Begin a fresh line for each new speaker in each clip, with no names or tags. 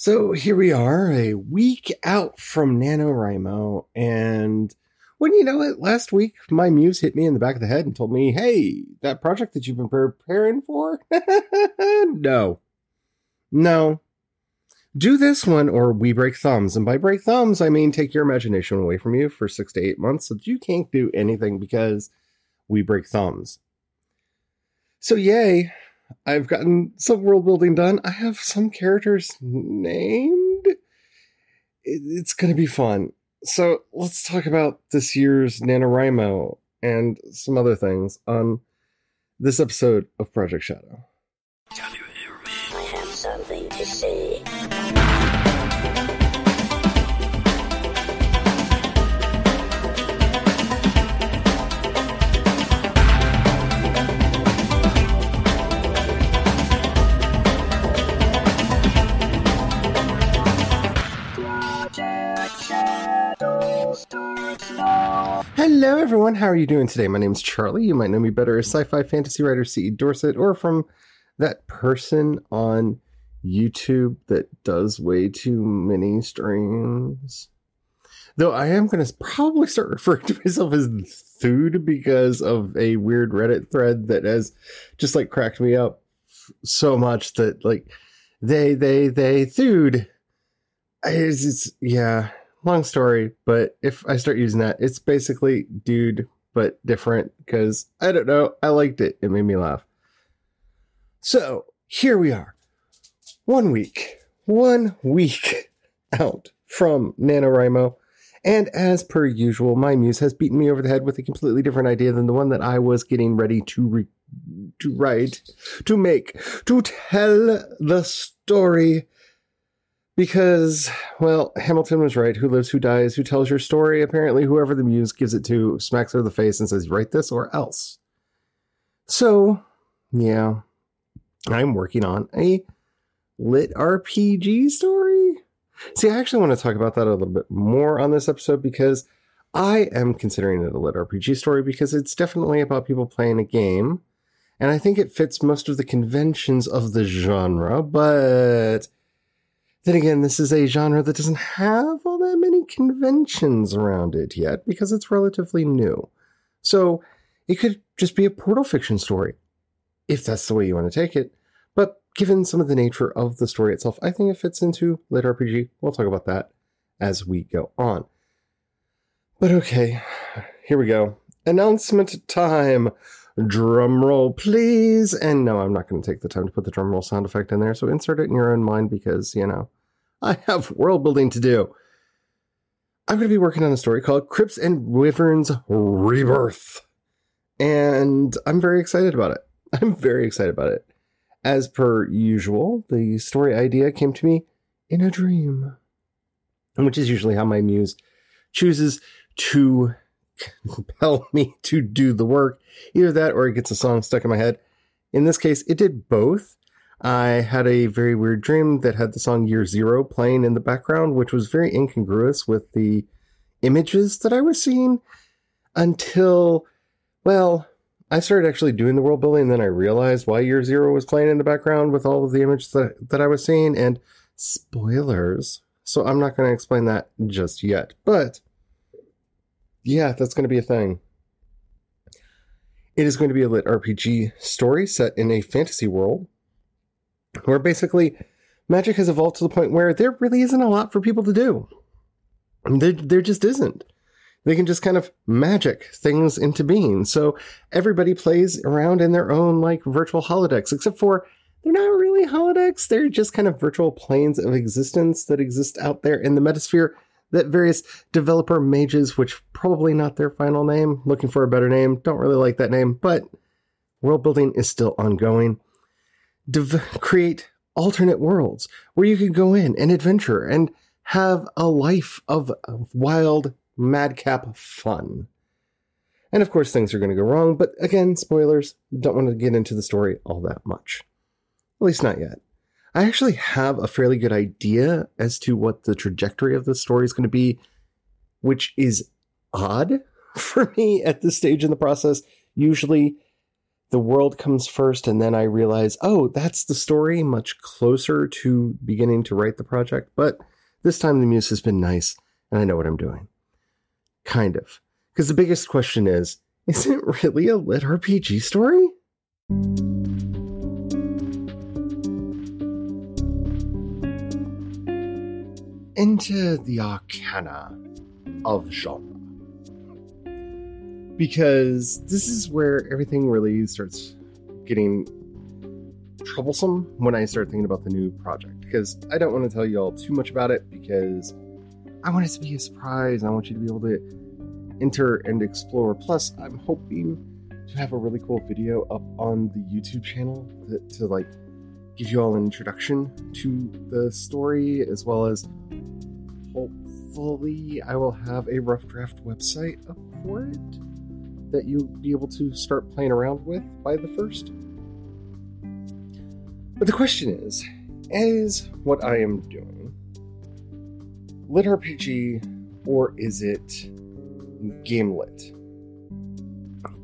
So here we are, a week out from NaNoWriMo, and when you know it, last week my muse hit me in the back of the head and told me, hey, that project that you've been preparing for? no. No. Do this one or we break thumbs. And by break thumbs, I mean take your imagination away from you for six to eight months so that you can't do anything because we break thumbs. So, yay, I've gotten some world building done. I have some characters named. It's going to be fun. So let's talk about this year's NaNoWriMo and some other things on this episode of Project Shadow. Hello, everyone. How are you doing today? My name is Charlie. You might know me better as sci fi fantasy writer C.E. Dorsett or from that person on YouTube that does way too many streams. Though I am going to probably start referring to myself as Thude because of a weird Reddit thread that has just like cracked me up so much that like they, they, they, Thude. It's, it's yeah long story, but if I start using that, it's basically dude, but different because I don't know. I liked it. It made me laugh. So here we are. One week, one week out from NaNoWriMo. And as per usual, my muse has beaten me over the head with a completely different idea than the one that I was getting ready to re- to write, to make, to tell the story because, well, Hamilton was right. Who lives, who dies, who tells your story? Apparently, whoever the muse gives it to smacks her in the face and says, write this or else. So, yeah, I'm working on a lit RPG story. See, I actually want to talk about that a little bit more on this episode because I am considering it a lit RPG story because it's definitely about people playing a game. And I think it fits most of the conventions of the genre, but then again, this is a genre that doesn't have all that many conventions around it yet because it's relatively new. So it could just be a portal fiction story, if that's the way you want to take it. But given some of the nature of the story itself, I think it fits into lit RPG. We'll talk about that as we go on. But okay, here we go. Announcement time. Drum roll, please. And no, I'm not going to take the time to put the drum roll sound effect in there. So insert it in your own mind because, you know, I have world building to do. I'm going to be working on a story called Crypts and Wyverns Rebirth. And I'm very excited about it. I'm very excited about it. As per usual, the story idea came to me in a dream, which is usually how my muse chooses to compel me to do the work. Either that or it gets a song stuck in my head. In this case, it did both. I had a very weird dream that had the song Year Zero playing in the background, which was very incongruous with the images that I was seeing until, well, I started actually doing the world building, and then I realized why Year Zero was playing in the background with all of the images that, that I was seeing, and spoilers. So I'm not going to explain that just yet. But yeah, that's going to be a thing. It is going to be a lit RPG story set in a fantasy world where basically magic has evolved to the point where there really isn't a lot for people to do. There, there just isn't. They can just kind of magic things into being. So everybody plays around in their own like virtual holodecks, except for they're not really holodecks. They're just kind of virtual planes of existence that exist out there in the metasphere that various developer mages, which probably not their final name, looking for a better name, don't really like that name, but world building is still ongoing. Dev- create alternate worlds where you can go in and adventure and have a life of, of wild madcap fun. And of course, things are going to go wrong, but again, spoilers, don't want to get into the story all that much. At least not yet. I actually have a fairly good idea as to what the trajectory of the story is going to be, which is odd for me at this stage in the process. Usually, the world comes first, and then I realize, oh, that's the story, much closer to beginning to write the project. But this time the muse has been nice, and I know what I'm doing. Kind of. Because the biggest question is is it really a lit RPG story? Into the arcana of genre. Because this is where everything really starts getting troublesome when I start thinking about the new project. Because I don't want to tell you all too much about it because I want it to be a surprise. I want you to be able to enter and explore. Plus, I'm hoping to have a really cool video up on the YouTube channel to, to like give you all an introduction to the story as well as hopefully I will have a rough draft website up for it that you'll be able to start playing around with by the first. But the question is, is what I am doing lit RPG or is it game lit?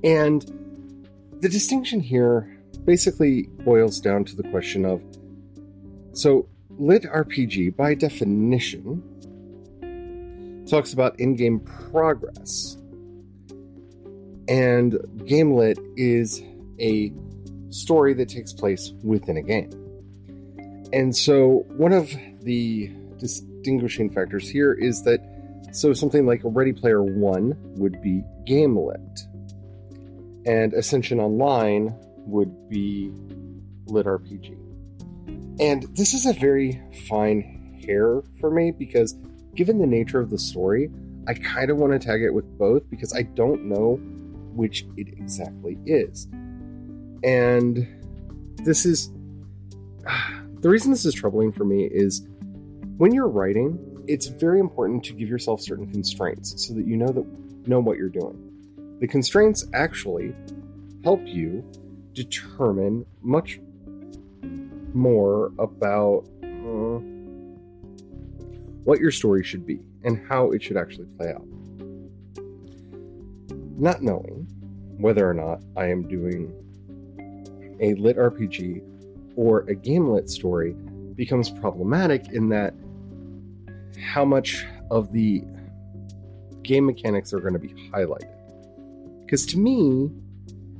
And the distinction here basically boils down to the question of so lit RPG by definition talks about in-game progress. And game lit is a story that takes place within a game. And so one of the distinguishing factors here is that so something like ready player one would be game lit and ascension online would be lit rpg and this is a very fine hair for me because given the nature of the story, I kind of want to tag it with both because I don't know which it exactly is. And this is the reason this is troubling for me is when you're writing, it's very important to give yourself certain constraints so that you know that know what you're doing. The constraints actually help you determine much more about uh, what your story should be and how it should actually play out. Not knowing whether or not I am doing a lit RPG or a game lit story becomes problematic in that how much of the game mechanics are going to be highlighted. Because to me,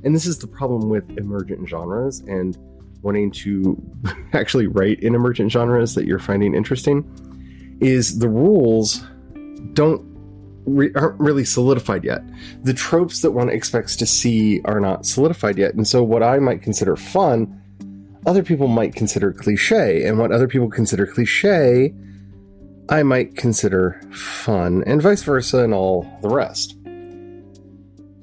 and this is the problem with emergent genres and wanting to actually write in emergent genres that you're finding interesting, is the rules don't re- aren't really solidified yet. The tropes that one expects to see are not solidified yet, and so what I might consider fun, other people might consider cliche, and what other people consider cliche, I might consider fun, and vice versa, and all the rest.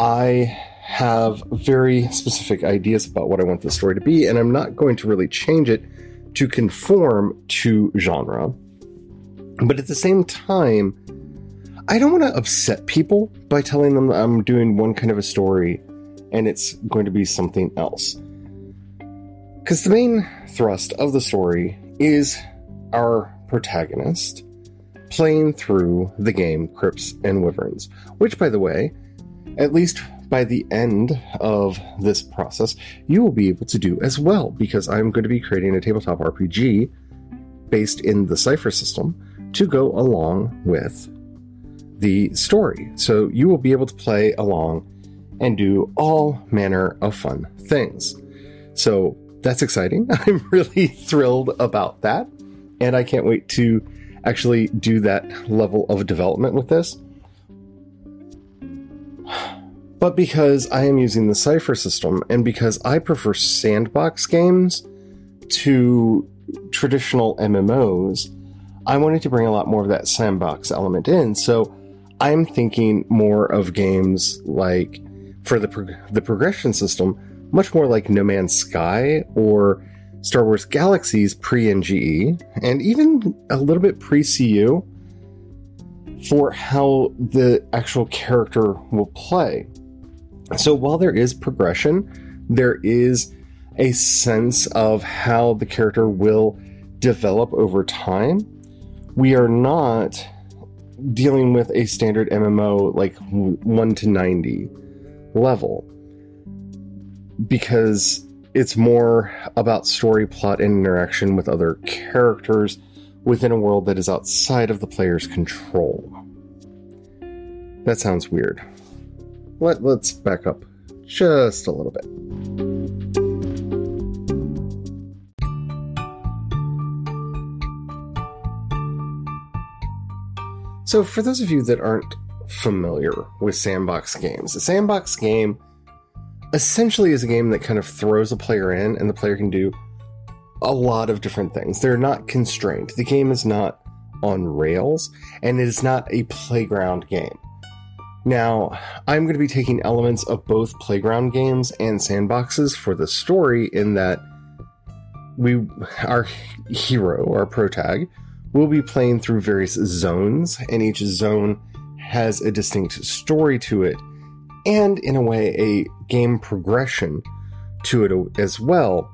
I have very specific ideas about what I want the story to be, and I'm not going to really change it to conform to genre. But at the same time, I don't want to upset people by telling them I'm doing one kind of a story and it's going to be something else. Because the main thrust of the story is our protagonist playing through the game Crypts and Wyverns, which, by the way, at least by the end of this process, you will be able to do as well, because I'm going to be creating a tabletop RPG based in the Cypher system to go along with the story. So you will be able to play along and do all manner of fun things. So that's exciting. I'm really thrilled about that. And I can't wait to actually do that level of development with this. But because I am using the Cypher system and because I prefer sandbox games to traditional MMOs, I wanted to bring a lot more of that sandbox element in. So I'm thinking more of games like for the the progression system, much more like No Man's Sky or Star Wars Galaxies pre NGE, and even a little bit pre CU for how the actual character will play. So while there is progression, there is a sense of how the character will develop over time we are not dealing with a standard MMO like 1 to 90 level. because it's more about story, plot, and interaction with other characters within a world that is outside of the player's control. That sounds weird. Let, let's back up just a little bit. So, for those of you that aren't familiar with sandbox games, a sandbox game essentially is a game that kind of throws a player in, and the player can do a lot of different things. They're not constrained. The game is not on rails, and it is not a playground game. Now, I'm going to be taking elements of both playground games and sandboxes for the story in that we our hero, our protag, will be playing through various zones, and each zone has a distinct story to it, and in a way, a game progression to it as well.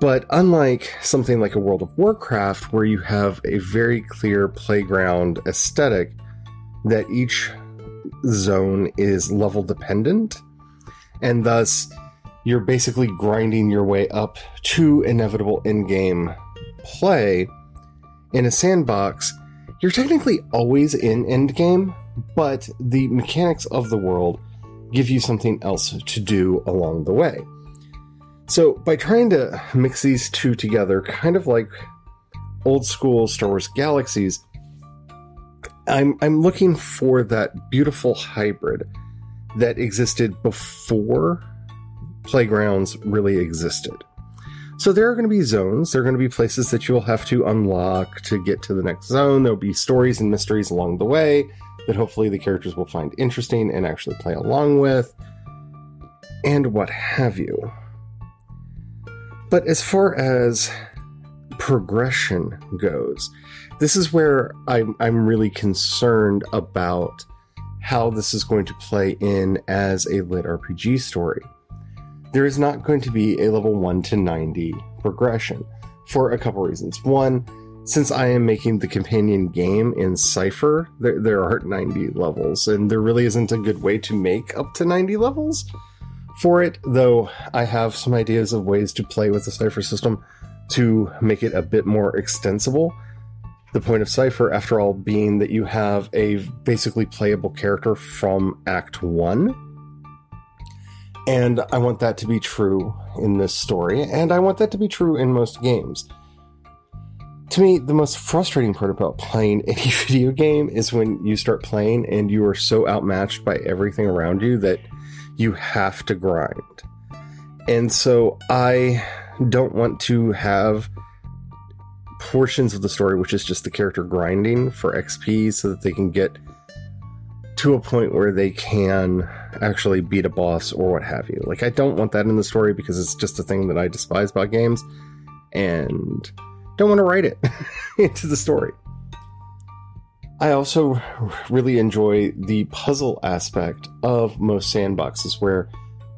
But unlike something like a World of Warcraft, where you have a very clear playground aesthetic, that each zone is level dependent, and thus you're basically grinding your way up to inevitable in game play. In a sandbox, you're technically always in endgame, but the mechanics of the world give you something else to do along the way. So, by trying to mix these two together, kind of like old school Star Wars Galaxies, I'm, I'm looking for that beautiful hybrid that existed before playgrounds really existed. So there are going to be zones. There are going to be places that you'll have to unlock to get to the next zone. There'll be stories and mysteries along the way that hopefully the characters will find interesting and actually play along with, and what have you. But as far as progression goes, this is where I'm, I'm really concerned about how this is going to play in as a lit RPG story there is not going to be a level 1 to 90 progression for a couple reasons. One, since I am making the companion game in Cypher, there, there aren't 90 levels, and there really isn't a good way to make up to 90 levels for it, though I have some ideas of ways to play with the Cypher system to make it a bit more extensible. The point of Cypher, after all, being that you have a basically playable character from Act 1 and I want that to be true in this story, and I want that to be true in most games. To me, the most frustrating part about playing any video game is when you start playing and you are so outmatched by everything around you that you have to grind. And so I don't want to have portions of the story which is just the character grinding for XP so that they can get to a point where they can actually beat a boss or what have you. Like, I don't want that in the story because it's just a thing that I despise about games and don't want to write it into the story. I also really enjoy the puzzle aspect of most sandboxes where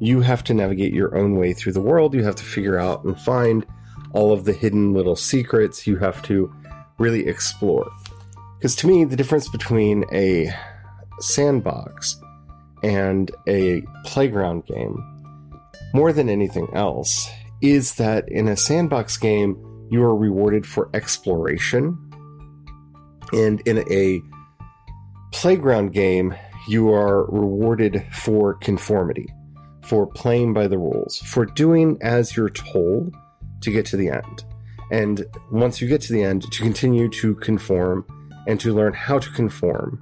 you have to navigate your own way through the world. You have to figure out and find all of the hidden little secrets. You have to really explore. Because to me, the difference between a sandbox and a playground game, more than anything else, is that in a sandbox game, you are rewarded for exploration. And in a playground game, you are rewarded for conformity, for playing by the rules, for doing as you're told to get to the end. And once you get to the end, to continue to conform and to learn how to conform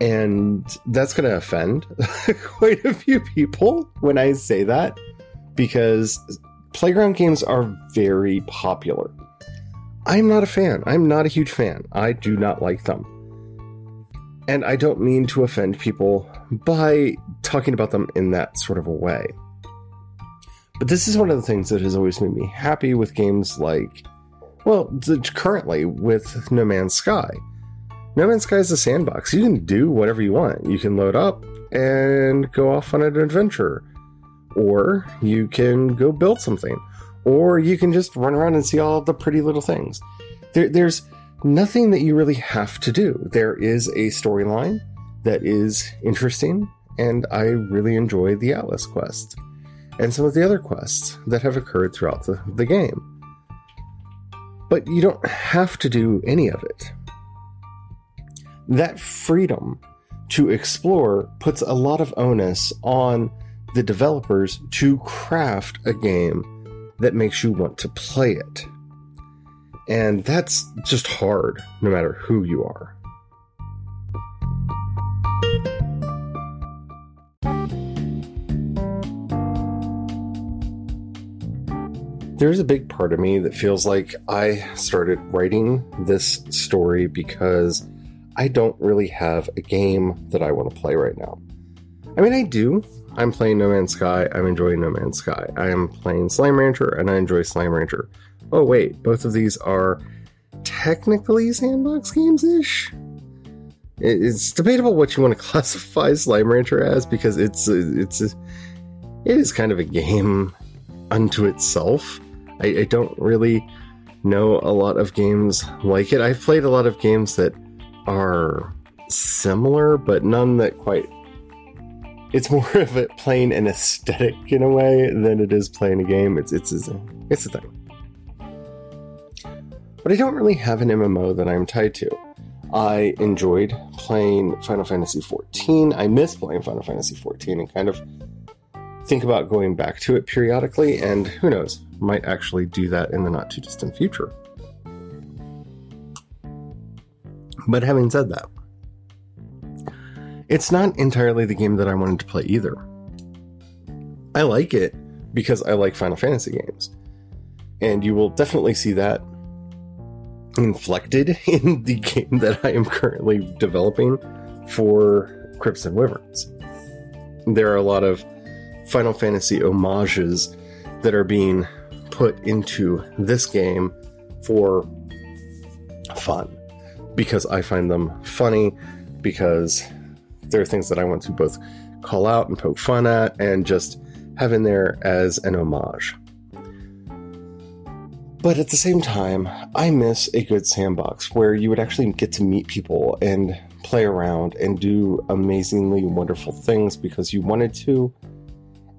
and that's going to offend quite a few people when I say that because playground games are very popular. I'm not a fan. I'm not a huge fan. I do not like them. And I don't mean to offend people by talking about them in that sort of a way. But this is one of the things that has always made me happy with games like, well, currently with No Man's Sky no Man's Sky is a sandbox. You can do whatever you want. You can load up and go off on an adventure, or you can go build something, or you can just run around and see all the pretty little things. There, there's nothing that you really have to do. There is a storyline that is interesting and I really enjoy the Atlas quest and some of the other quests that have occurred throughout the, the game. But you don't have to do any of it. That freedom to explore puts a lot of onus on the developers to craft a game that makes you want to play it. And that's just hard, no matter who you are. There's a big part of me that feels like I started writing this story because I don't really have a game that I want to play right now. I mean, I do. I'm playing No Man's Sky. I'm enjoying No Man's Sky. I am playing Slime Rancher, and I enjoy Slime Rancher. Oh, wait, both of these are technically sandbox games ish. It's debatable what you want to classify Slime Rancher as because it's it's it is kind of a game unto itself. I, I don't really know a lot of games like it. I've played a lot of games that are similar, but none that quite. It's more of it playing an aesthetic in a way than it is playing a game. It's it's it's a, it's a thing. But I don't really have an MMO that I'm tied to. I enjoyed playing Final Fantasy XIV. I miss playing Final Fantasy XIV and kind of think about going back to it periodically. And who knows, might actually do that in the not too distant future. But having said that, it's not entirely the game that I wanted to play either. I like it because I like Final Fantasy games. And you will definitely see that inflected in the game that I am currently developing for Crypts and Wyverns. There are a lot of Final Fantasy homages that are being put into this game for fun because I find them funny because there are things that I want to both call out and poke fun at and just have in there as an homage. But at the same time, I miss a good sandbox where you would actually get to meet people and play around and do amazingly wonderful things because you wanted to,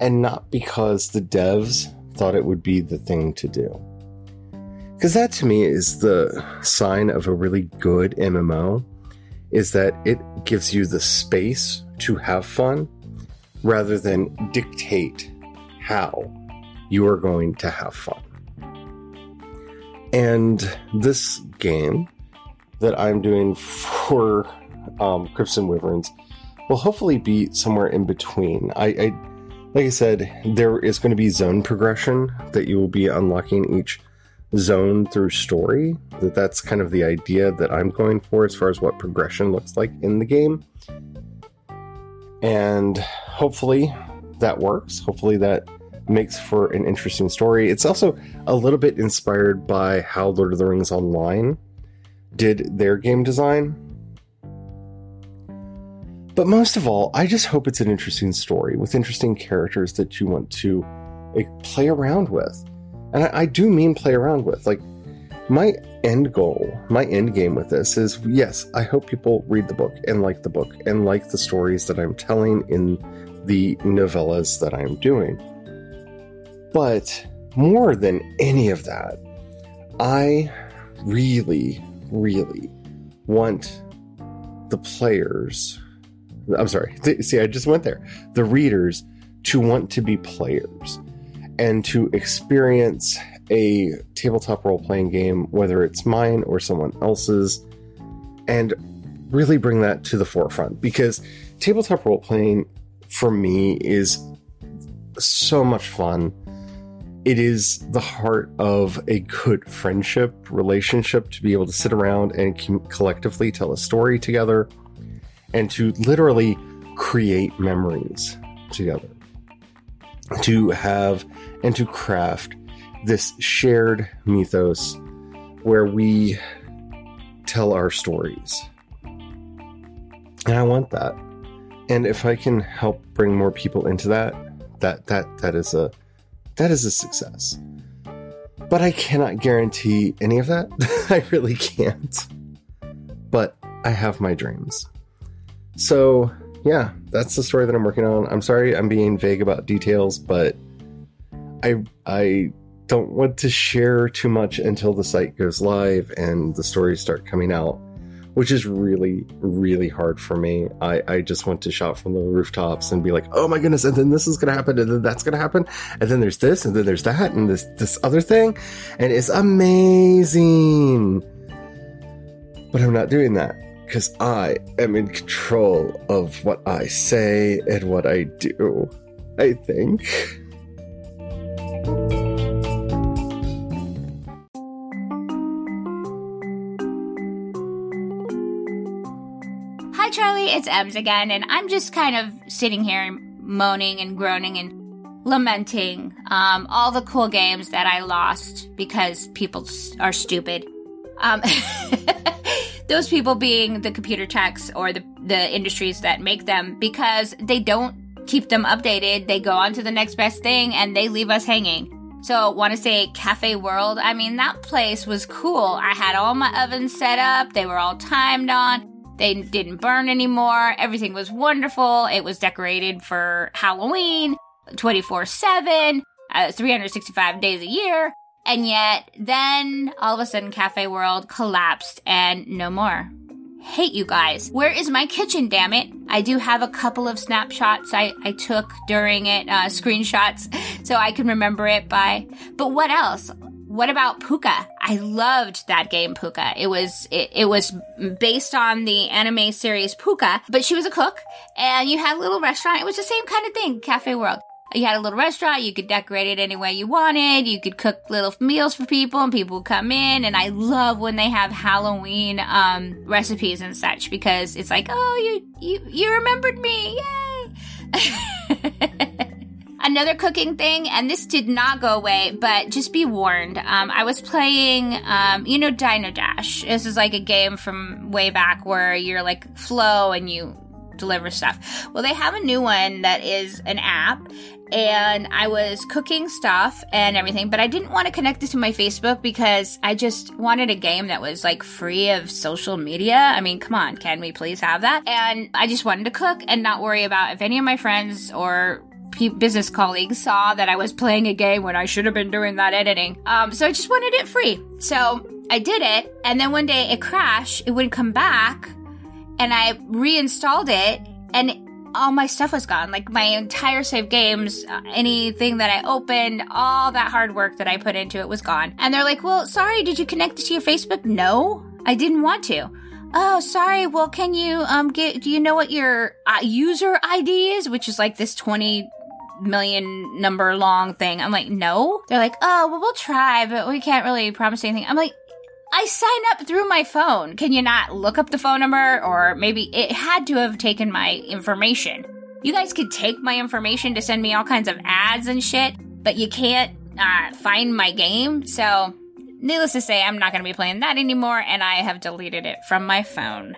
and not because the devs thought it would be the thing to do. Because that to me is the sign of a really good MMO, is that it gives you the space to have fun rather than dictate how you are going to have fun. And this game that I'm doing for um, Crypts and Wyverns will hopefully be somewhere in between. I, I like I said, there is going to be zone progression that you will be unlocking each zone through story. That that's kind of the idea that I'm going for as far as what progression looks like in the game. And hopefully that works. Hopefully that makes for an interesting story. It's also a little bit inspired by how Lord of the Rings Online did their game design but most of all, I just hope it's an interesting story with interesting characters that you want to like, play around with. And I, I do mean play around with. Like, my end goal, my end game with this is yes, I hope people read the book and like the book and like the stories that I'm telling in the novellas that I'm doing. But more than any of that, I really, really want the players I'm sorry. See, I just went there. The readers to want to be players and to experience a tabletop role playing game, whether it's mine or someone else's, and really bring that to the forefront because tabletop role playing for me is so much fun. It is the heart of a good friendship relationship to be able to sit around and collectively tell a story together and to literally create memories together. To have and to craft this shared mythos where we tell our stories. And I want that. And if I can help bring more people into that, that that that is a that is a success. But I cannot guarantee any of that. I really can't. But I have my dreams. So, yeah, that's the story that I'm working on. I'm sorry I'm being vague about details, but I I don't want to share too much until the site goes live and the stories start coming out, which is really, really hard for me. I, I just want to shout from the rooftops and be like, oh my goodness, and then this is gonna happen, and then that's gonna happen, and then there's this, and then there's that, and this this other thing, and it's amazing. But I'm not doing that because I am in control of what I say and what I do. I think.
Hi, Charlie. It's Ems again, and I'm just kind of sitting here moaning and groaning and lamenting um, all the cool games that I lost because people are stupid. Um, those people being the computer techs or the, the industries that make them because they don't keep them updated. They go on to the next best thing and they leave us hanging. So, want to say Cafe World? I mean, that place was cool. I had all my ovens set up, they were all timed on. They didn't burn anymore. Everything was wonderful. It was decorated for Halloween 24 7, uh, 365 days a year. And yet, then all of a sudden, Cafe World collapsed and no more. Hate you guys. Where is my kitchen, damn it? I do have a couple of snapshots I, I took during it, uh, screenshots, so I can remember it by. But what else? What about Pucca? I loved that game Pucca. It was it, it was based on the anime series Pucca, but she was a cook and you had a little restaurant. It was the same kind of thing, Cafe World. You had a little restaurant, you could decorate it any way you wanted, you could cook little meals for people and people would come in and I love when they have Halloween um recipes and such because it's like, "Oh, you you you remembered me. Yay." another cooking thing, and this did not go away, but just be warned. Um, I was playing, um, you know, Diner Dash. This is like a game from way back where you're like flow and you deliver stuff. Well, they have a new one that is an app, and I was cooking stuff and everything, but I didn't want to connect it to my Facebook because I just wanted a game that was like free of social media. I mean, come on, can we please have that? And I just wanted to cook and not worry about if any of my friends or business colleagues saw that I was playing a game when I should have been doing that editing. Um, so I just wanted it free. So I did it, and then one day it crashed. It wouldn't come back, and I reinstalled it, and all my stuff was gone. Like my entire save games, uh, anything that I opened, all that hard work that I put into it was gone. And they're like, "Well, sorry, did you connect it to your Facebook?" No, I didn't want to. Oh, sorry. Well, can you um get? Do you know what your uh, user ID is? Which is like this twenty million number long thing. I'm like, no. They're like, oh, well, we'll try, but we can't really promise anything. I'm like, I sign up through my phone. Can you not look up the phone number? Or maybe it had to have taken my information. You guys could take my information to send me all kinds of ads and shit, but you can't uh, find my game. So, needless to say, I'm not going to be playing that anymore, and I have deleted it from my phone.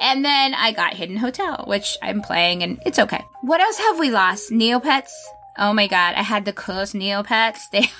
And then I got Hidden Hotel, which I'm playing, and it's okay. What else have we lost? Neopets? Oh my god, I had the coolest Neopets. They.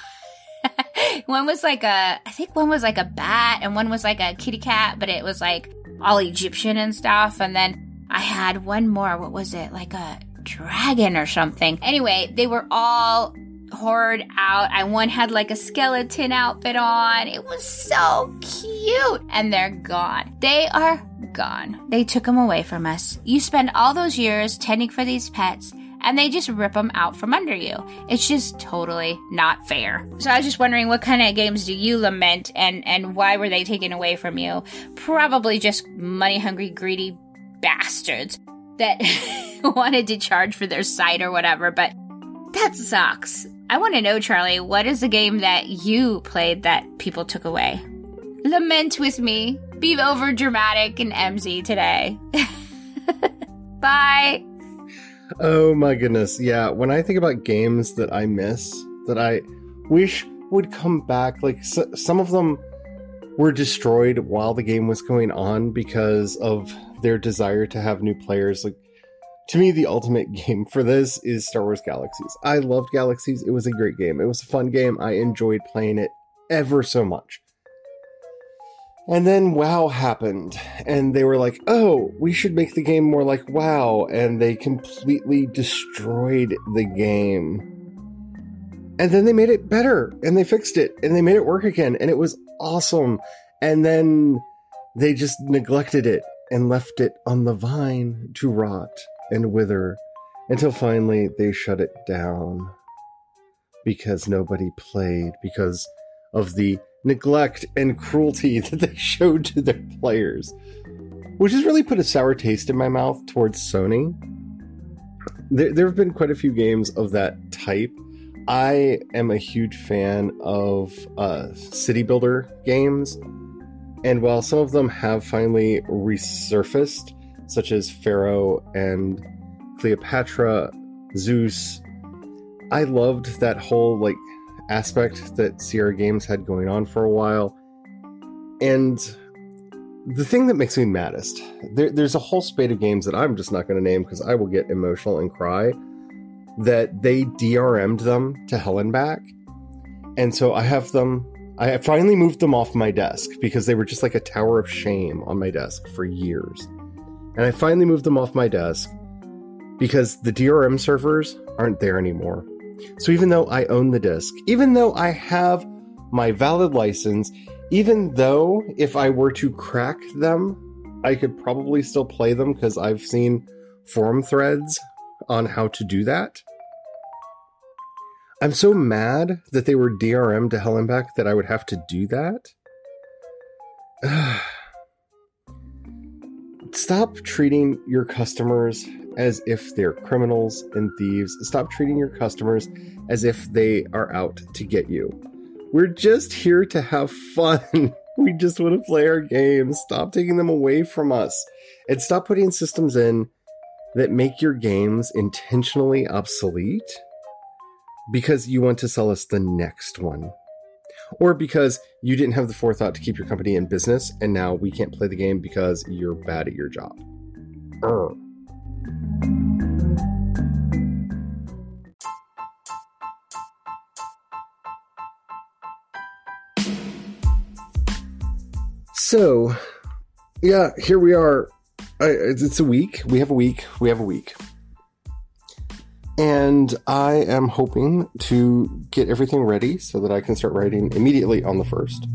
one was like a, I think one was like a bat, and one was like a kitty cat, but it was like all Egyptian and stuff. And then I had one more. What was it? Like a dragon or something. Anyway, they were all hoard out. I one had like a skeleton outfit on. It was so cute. And they're gone. They are gone. They took them away from us. You spend all those years tending for these pets and they just rip them out from under you. It's just totally not fair. So I was just wondering what kind of games do you lament and and why were they taken away from you? Probably just money hungry greedy bastards that wanted to charge for their site or whatever, but that sucks. I want to know, Charlie, what is the game that you played that people took away? Lament with me. Be over dramatic and MZ today. Bye.
Oh my goodness. Yeah, when I think about games that I miss, that I wish would come back, like some of them were destroyed while the game was going on because of their desire to have new players. Like, to me, the ultimate game for this is Star Wars Galaxies. I loved Galaxies. It was a great game. It was a fun game. I enjoyed playing it ever so much. And then WoW happened, and they were like, oh, we should make the game more like WoW. And they completely destroyed the game. And then they made it better, and they fixed it, and they made it work again, and it was awesome. And then they just neglected it and left it on the vine to rot and wither until finally they shut it down because nobody played because of the neglect and cruelty that they showed to their players, which has really put a sour taste in my mouth towards Sony. There, there have been quite a few games of that type. I am a huge fan of uh, city builder games, and while some of them have finally resurfaced, such as Pharaoh and Cleopatra, Zeus, I loved that whole like aspect that Sierra Games had going on for a while. And the thing that makes me maddest, there, there's a whole spate of games that I'm just not going to name because I will get emotional and cry. That they DRM'd them to hell and back, and so I have them. I finally moved them off my desk because they were just like a tower of shame on my desk for years. And I finally moved them off my desk because the DRM servers aren't there anymore. So even though I own the disc, even though I have my valid license, even though if I were to crack them, I could probably still play them because I've seen forum threads on how to do that. I'm so mad that they were DRM to hell and back that I would have to do that. Stop treating your customers as if they're criminals and thieves. Stop treating your customers as if they are out to get you. We're just here to have fun. we just want to play our games. Stop taking them away from us. And stop putting systems in that make your games intentionally obsolete because you want to sell us the next one. Or because you didn't have the forethought to keep your company in business and now we can't play the game because you're bad at your job. Urgh. So, yeah, here we are. It's a week. We have a week. We have a week. And I am hoping to get everything ready so that I can start writing immediately on the first.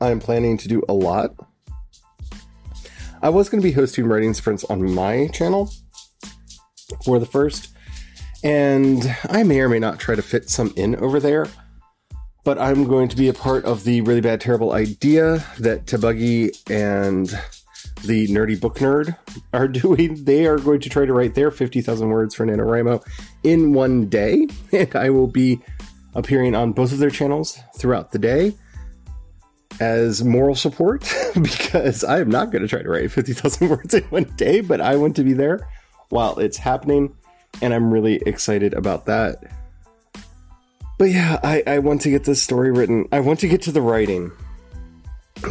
I am planning to do a lot. I was going to be hosting writing sprints on my channel for the first, and I may or may not try to fit some in over there but I'm going to be a part of the really bad, terrible idea that Tabuggy and the Nerdy Book Nerd are doing. They are going to try to write their 50,000 words for NaNoWriMo in one day, and I will be appearing on both of their channels throughout the day as moral support because I am not going to try to write 50,000 words in one day, but I want to be there while it's happening, and I'm really excited about that. But yeah, I, I want to get this story written. I want to get to the writing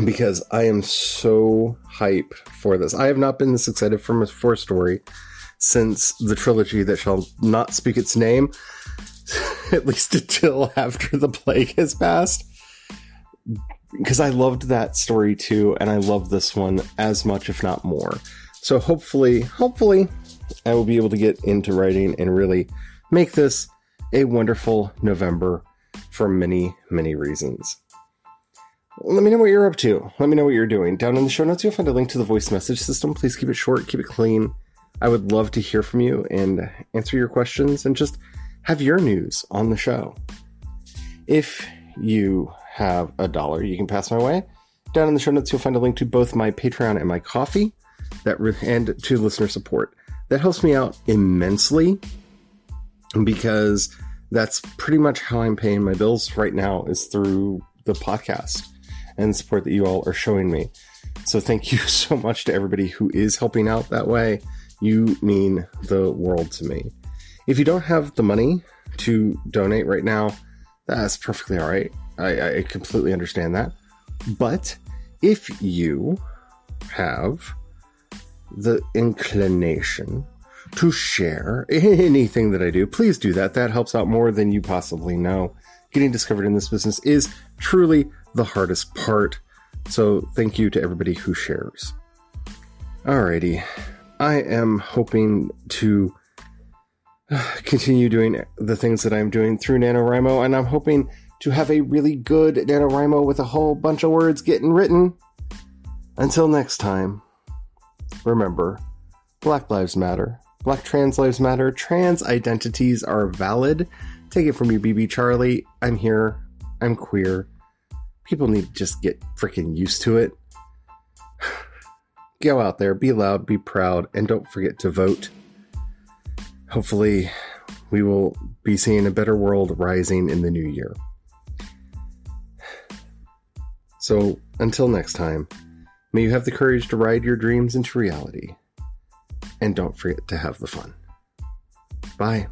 because I am so hype for this. I have not been this excited for, for a story since the trilogy that shall not speak its name, at least until after the plague has passed. Because I loved that story too, and I love this one as much, if not more. So hopefully, hopefully, I will be able to get into writing and really make this a wonderful November for many, many reasons. Let me know what you're up to. Let me know what you're doing. Down in the show notes, you'll find a link to the voice message system. Please keep it short, keep it clean. I would love to hear from you and answer your questions and just have your news on the show. If you have a dollar you can pass my way, down in the show notes, you'll find a link to both my Patreon and my Ko-fi that and to listener support. That helps me out immensely because that's pretty much how I'm paying my bills right now is through the podcast and the support that you all are showing me. So thank you so much to everybody who is helping out that way. You mean the world to me. If you don't have the money to donate right now, that's perfectly all right. I, I completely understand that. But if you have the inclination to share anything that I do, please do that. That helps out more than you possibly know. Getting discovered in this business is truly the hardest part. So thank you to everybody who shares. Alrighty. I am hoping to continue doing the things that I'm doing through NaNoWriMo, and I'm hoping to have a really good NaNoWriMo with a whole bunch of words getting written. Until next time, remember Black Lives Matter, Black Trans Lives Matter, trans identities are valid. Take it from me, BB Charlie. I'm here. I'm queer. People need to just get freaking used to it. Go out there, be loud, be proud, and don't forget to vote. Hopefully, we will be seeing a better world rising in the new year. So, until next time, may you have the courage to ride your dreams into reality. And don't forget to have the fun. Bye.